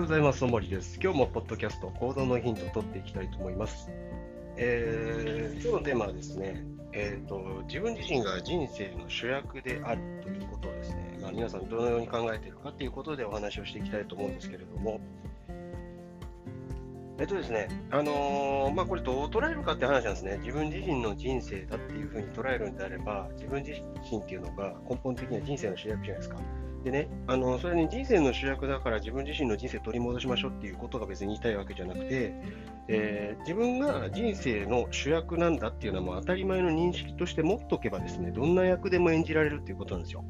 ようございます。森です。今日もポッドキャスト行動のヒントを取っていきたいと思います。えー、今日のテーマはですね、えーと、自分自身が人生の主役であるということをですね、まあ、皆さんどのように考えているかということでお話をしていきたいと思うんですけれども、えっとですね、あのー、まあ、これどう捉えるかって話なんですね。自分自身の人生だっていうふうに捉えるんであれば、自分自身っていうのが根本的には人生の主役じゃないですか。でね、あのそれに人生の主役だから自分自身の人生取り戻しましょうっていうことが別に言いたいわけじゃなくて、えー、自分が人生の主役なんだっていうのはもう当たり前の認識として持っておけばですね、どんな役でも演じられるっていうことなんですよ。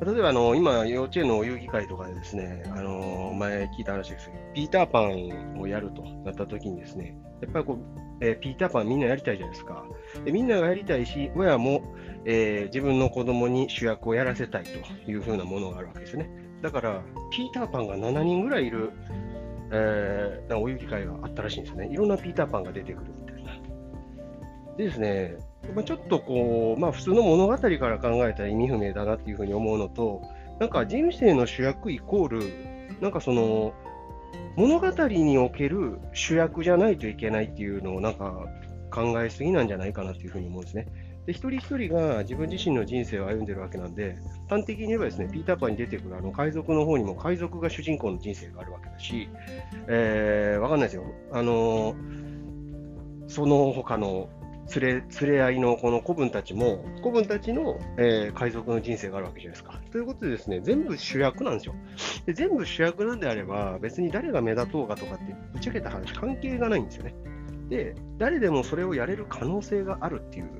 例えばあの今、幼稚園のお遊戯会とかでですね、あの前聞いた話ですけど、ピーターパンをやるとなった時にですね、やっぱりこう、えー、ピーターパンみんなやりたいじゃないですか。でみんながやりたいし、親も、えー、自分の子供に主役をやらせたいというふうなものがあるわけですよね。だから、ピーターパンが7人ぐらいいる、えー、お遊戯会があったらしいんですよね。いろんなピーターパンが出てくるみたいな。でですね、まあ、ちょっとこう、まあ、普通の物語から考えたら意味不明だなっていうふうに思うのと、なんか人生の主役イコール、なんかその、物語における主役じゃないといけないっていうのをなんか考えすぎなんじゃないかなっていうふうに思うんですね。で一人一人が自分自身の人生を歩んでるわけなんで、端的に言えばですね、ピーターパンに出てくるあの海賊の方にも海賊が主人公の人生があるわけだし、えー、わかんないですよ。あの、その他の連れ連れ合いのこの子分たちも、子分たちの、えー、海賊の人生があるわけじゃないですか。ということでですね、全部主役なんですよ。で全部主役なんであれば、別に誰が目立とうがとかってぶっちゃけた話、関係がないんですよね。で、誰でもそれをやれる可能性があるっていう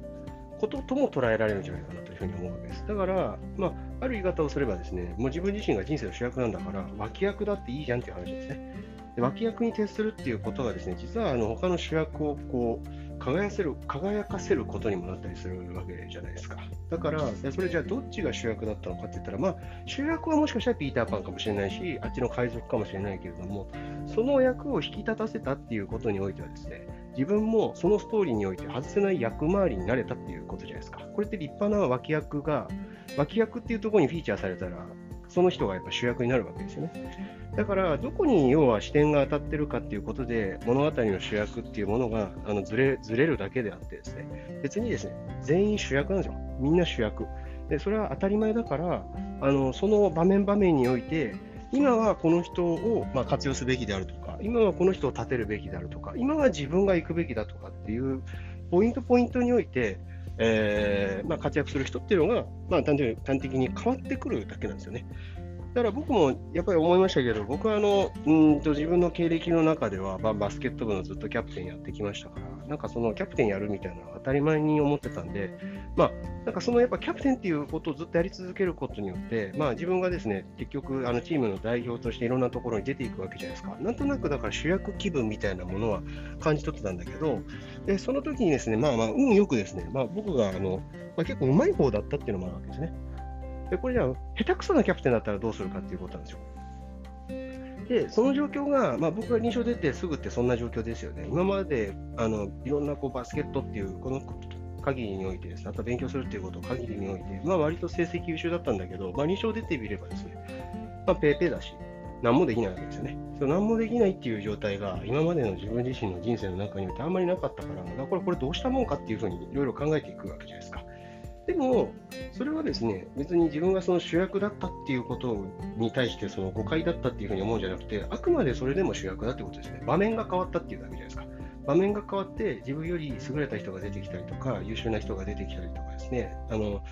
こととも捉えられるんじゃないかなというふうに思うわけです。だから、まあ、ある言い方をすればですね、もう自分自身が人生の主役なんだから、脇役だっていいじゃんっていう話ですね。で脇役に徹するっていうことがですね、実はあの他の主役をこう、輝せる輝かせることにもなったりするわけじゃないですか。だから、それじゃあどっちが主役だったのかって言ったら、まあ、主役はもしかしたらピーター・パンかもしれないし、あっちの海賊かもしれないけれども、その役を引き立たせたっていうことにおいてはですね、自分もそのストーリーにおいて外せない役回りになれたっていうことじゃないですか。これって立派な脇役が、脇役っていうところにフィーチャーされたら、その人がやっぱ主役になるわけですよね。だから、どこに要は視点が当たってるかっていうことで、物語の主役っていうものがあのずれずれるだけであってですね、別にですね、全員主役なんですよ。みんな主役。で、それは当たり前だから、あのその場面場面において、今はこの人を、まあ、活用すべきであるとか、今はこの人を立てるべきであるとか、今は自分が行くべきだとかっていうポイントポイントにおいて、えまあ、活躍する人っていうのが、まあ、端的に変わってくるだけなんですよね。だから僕もやっぱり思いましたけど、僕はあのうんと自分の経歴の中では、バスケット部のずっとキャプテンやってきましたから、なんかそのキャプテンやるみたいなのは当たり前に思ってたんで、まあ、なんかそのやっぱキャプテンっていうことをずっとやり続けることによって、まあ、自分がですね結局、あのチームの代表としていろんなところに出ていくわけじゃないですか。なんとなくだから主役気分みたいなものは感じ取ってたんだけど、でその時にですね、まあまあ、運よくですね、まあ、僕があの、まあ、結構うまい方だったっていうのもあるわけですね。でこれじゃあ、下手くそなキャプテンだったらどうするかっていうことなんですよ。で、その状況が、まあ、僕が認証出てすぐってそんな状況ですよね。今まであのいろんなこうバスケットっていう、この限りにおいてですね、あと勉強するっていうことを限りにおいて、まあ、割と成績優秀だったんだけど、まあ、認証出てみればですね、まあ、ペーペーだし、何もできないわけですよね。そ何もできないっていう状態が今までの自分自身の人生の中においてあんまりなかったから、これこれどうしたもんかっていうふうにいろいろ考えていくわけじゃないですか。でも、それはですね、別に自分がその主役だったっていうことに対してその誤解だったっていうふうに思うんじゃなくて、あくまでそれでも主役だってことですね。場面が変わったっていうだけじゃないですか。場面が変わって自分より優れた人が出てきたりとか、優秀な人が出てきたりとかですね、あの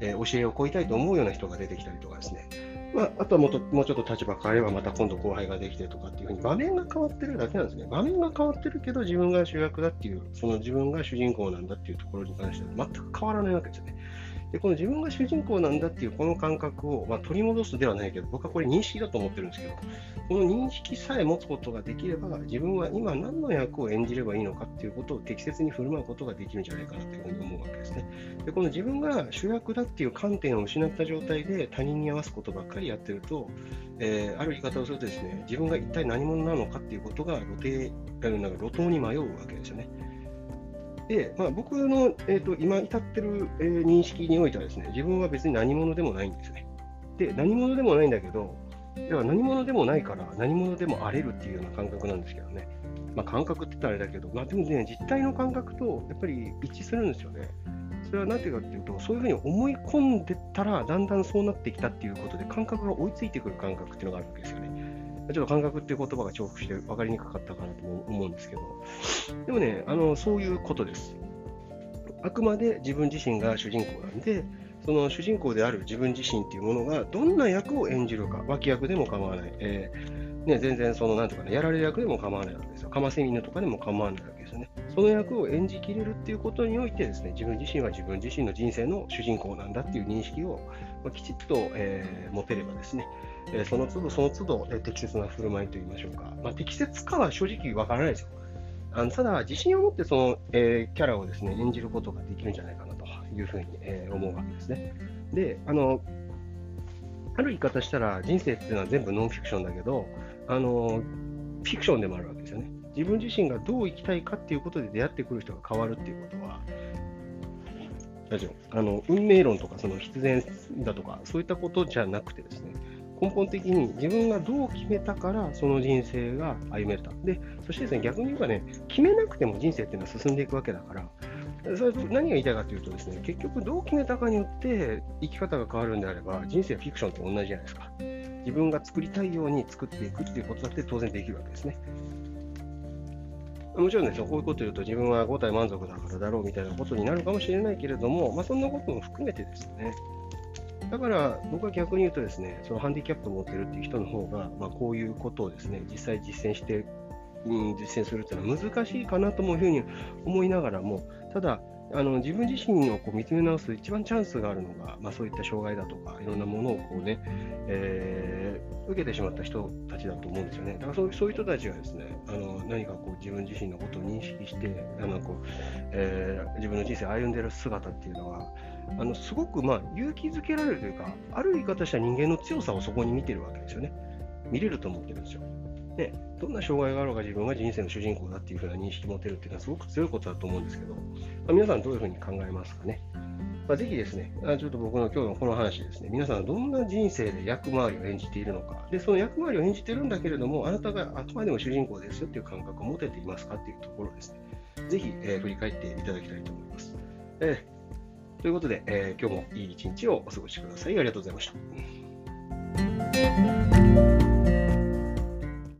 えー、教えを請いたいと思うような人が出てきたりとかですね、まあ、あとはもうもうちょっと立場変えればまた今度後輩ができてとかっていうふうに場面が変わってるだけなんですね。場面が変わってるけど自分が主役だっていう、その自分が主人公なんだっていうところに関しては全く変わらないわけですよね。でこの自分が主人公なんだっていうこの感覚を、まあ、取り戻すではないけど、僕はこれ認識だと思ってるんですけど、この認識さえ持つことができれば、自分は今何の役を演じればいいのかっていうことを適切に振る舞うことができるんじゃないかなというふうに思うわけですね。でこの自分が主役だっていう観点を失った状態で他人に合わすことばっかりやってると、えー、ある言い方をするとですね、自分が一体何者なのかっていうことが露呈なんか路頭に迷うわけですよね。で、まあ、僕の、えーと、今至ってる、えー、認識においてはですね、自分は別に何者でもないんですね。で、何者でもないんだけど、だから何者でもないから何者でもあれるっていうような感覚なんですけどね。まあ、感覚って言ったらあれだけど、まあ、でもね、実態の感覚とやっぱり一致するんですよね。それは何ていうかっていうと、そういうふうに思い込んでたら、だんだんそうなってきたっていうことで、感覚が追いついてくる感覚っていうのがあるわけですよね。ちょっと感覚っていう言葉が重複して分かりにくかったかなと思うんですけど、でもね、あのそういうことです。あくまで自分自身が主人公なんで、その主人公である自分自身っていうものがどんな役を演じるか、脇役でも構わない、えー、ね、全然その、なんとかね、やられる役でも構わないわけですよ。かませ犬とかでも構わないわけですよね。その役を演じきれるっていうことにおいてですね、自分自身は自分自身の人生の主人公なんだっていう認識を、まあ、きちっと、えー、持てればですね、えー、その都度その都度、えー、適切な振る舞いといいましょうか。まあ、適切かは正直わからないですよ。あのただ、自信を持ってその、えー、キャラをですね演じることができるんじゃないかなというふうに、えー、思うわけですね。で、あの、ある言い方したら人生っていうのは全部ノンフィクションだけど、あの、フィクションでもあるわけですよね。自分自身がどう生きたいかっていうことで出会ってくる人が変わるっていうことは、あの運命論とかその必然だとか、そういったことじゃなくてですね、根本的に自分がどう決めたからその人生が歩めると。で、そしてですね、逆に言えばね、決めなくても人生っていうのは進んでいくわけだから、それ何が言いたいかというとですね、結局どう決めたかによって生き方が変わるんであれば、人生はフィクションと同じじゃないですか。自分が作りたいように作っていくっていうことだって当然できるわけですね。もちろんですよ、こういうこと言うと自分は5体満足だからだろうみたいなことになるかもしれないけれども、まあ、そんなことも含めてですね、だから僕は逆に言うとですね、そのハンディキャップを持ってるっていう人の方が、まあ、こういうことをですね、実際実践してうん、実践するっていうのは難しいかなというふうに思いながらも、ただ、あの自分自身をこう見つめ直す一番チャンスがあるのが、まあ、そういった障害だとか、いろんなものをこうね、えー、受けてしまった人たちだと思うんですよね。だからそうそういう人たちがですね、あの何かこう自分自身のことを認識して、あのこうえー、自分の人生を歩んでいる姿っていうのは、あのすごくまあ勇気づけられるというか、ある言い方した人間の強さをそこに見てるわけですよね。見れると思ってるんですよ。で、どんな障害があろうが自分が人生の主人公だっていうふうな認識を持てるっていうのはすごく強いことだと思うんですけど、まあ、皆さんどういうふうに考えますかね？まあ、ぜひですね、ちょっと僕の今日のこの話ですね、皆さんどんな人生で役回りを演じているのか、で、その役回りを演じてるんだけれども、あなたがあくまでも主人公ですよっていう感覚を持てていますかっていうところですね、ぜひ、えー、振り返っていただきたいと思います。えー、ということで、えー、今日もいい一日をお過ごしください。ありがとうございました。